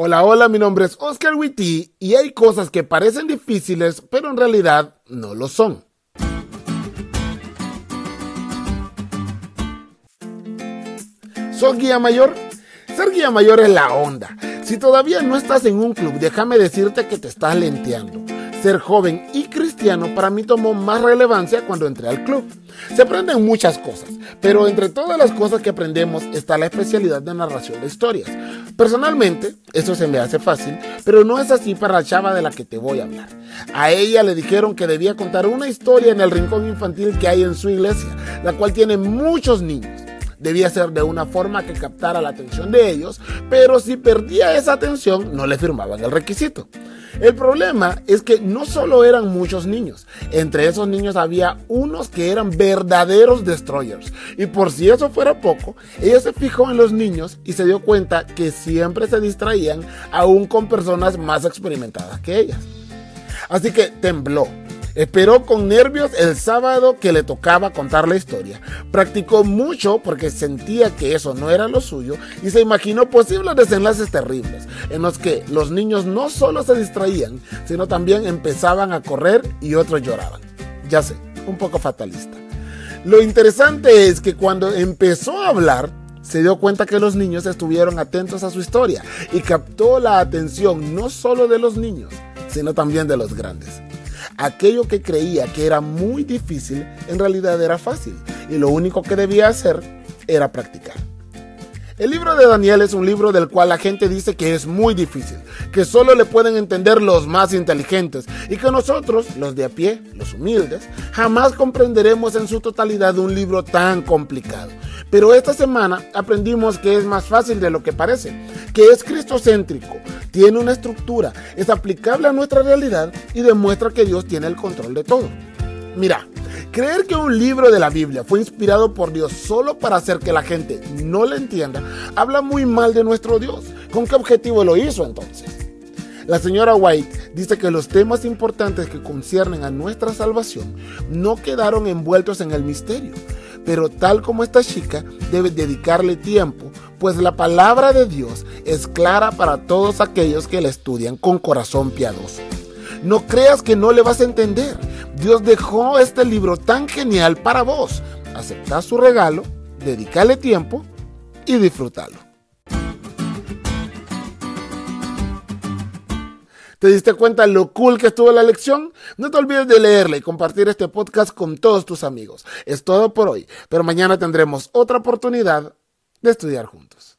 Hola, hola, mi nombre es Oscar Witty y hay cosas que parecen difíciles, pero en realidad no lo son. ¿Sos guía mayor? Ser guía mayor es la onda. Si todavía no estás en un club, déjame decirte que te estás lenteando. Ser joven y cristiano para mí tomó más relevancia cuando entré al club. Se aprenden muchas cosas, pero entre todas las cosas que aprendemos está la especialidad de narración de historias. Personalmente, eso se me hace fácil, pero no es así para la chava de la que te voy a hablar. A ella le dijeron que debía contar una historia en el rincón infantil que hay en su iglesia, la cual tiene muchos niños debía ser de una forma que captara la atención de ellos, pero si perdía esa atención no le firmaban el requisito. El problema es que no solo eran muchos niños, entre esos niños había unos que eran verdaderos destroyers. Y por si eso fuera poco, ella se fijó en los niños y se dio cuenta que siempre se distraían aún con personas más experimentadas que ellas. Así que tembló Esperó con nervios el sábado que le tocaba contar la historia. Practicó mucho porque sentía que eso no era lo suyo y se imaginó posibles desenlaces terribles en los que los niños no solo se distraían, sino también empezaban a correr y otros lloraban. Ya sé, un poco fatalista. Lo interesante es que cuando empezó a hablar, se dio cuenta que los niños estuvieron atentos a su historia y captó la atención no solo de los niños, sino también de los grandes. Aquello que creía que era muy difícil, en realidad era fácil, y lo único que debía hacer era practicar. El libro de Daniel es un libro del cual la gente dice que es muy difícil, que solo le pueden entender los más inteligentes y que nosotros, los de a pie, los humildes, jamás comprenderemos en su totalidad un libro tan complicado. Pero esta semana aprendimos que es más fácil de lo que parece, que es cristocéntrico, tiene una estructura, es aplicable a nuestra realidad y demuestra que Dios tiene el control de todo. Mira, creer que un libro de la Biblia fue inspirado por Dios solo para hacer que la gente no le entienda, habla muy mal de nuestro Dios. ¿Con qué objetivo lo hizo entonces? La señora White dice que los temas importantes que conciernen a nuestra salvación no quedaron envueltos en el misterio, pero tal como esta chica debe dedicarle tiempo, pues la palabra de Dios es clara para todos aquellos que la estudian con corazón piadoso. No creas que no le vas a entender. Dios dejó este libro tan genial para vos. Acepta su regalo, dedícale tiempo y disfrútalo. ¿Te diste cuenta lo cool que estuvo la lección? No te olvides de leerla y compartir este podcast con todos tus amigos. Es todo por hoy, pero mañana tendremos otra oportunidad de estudiar juntos.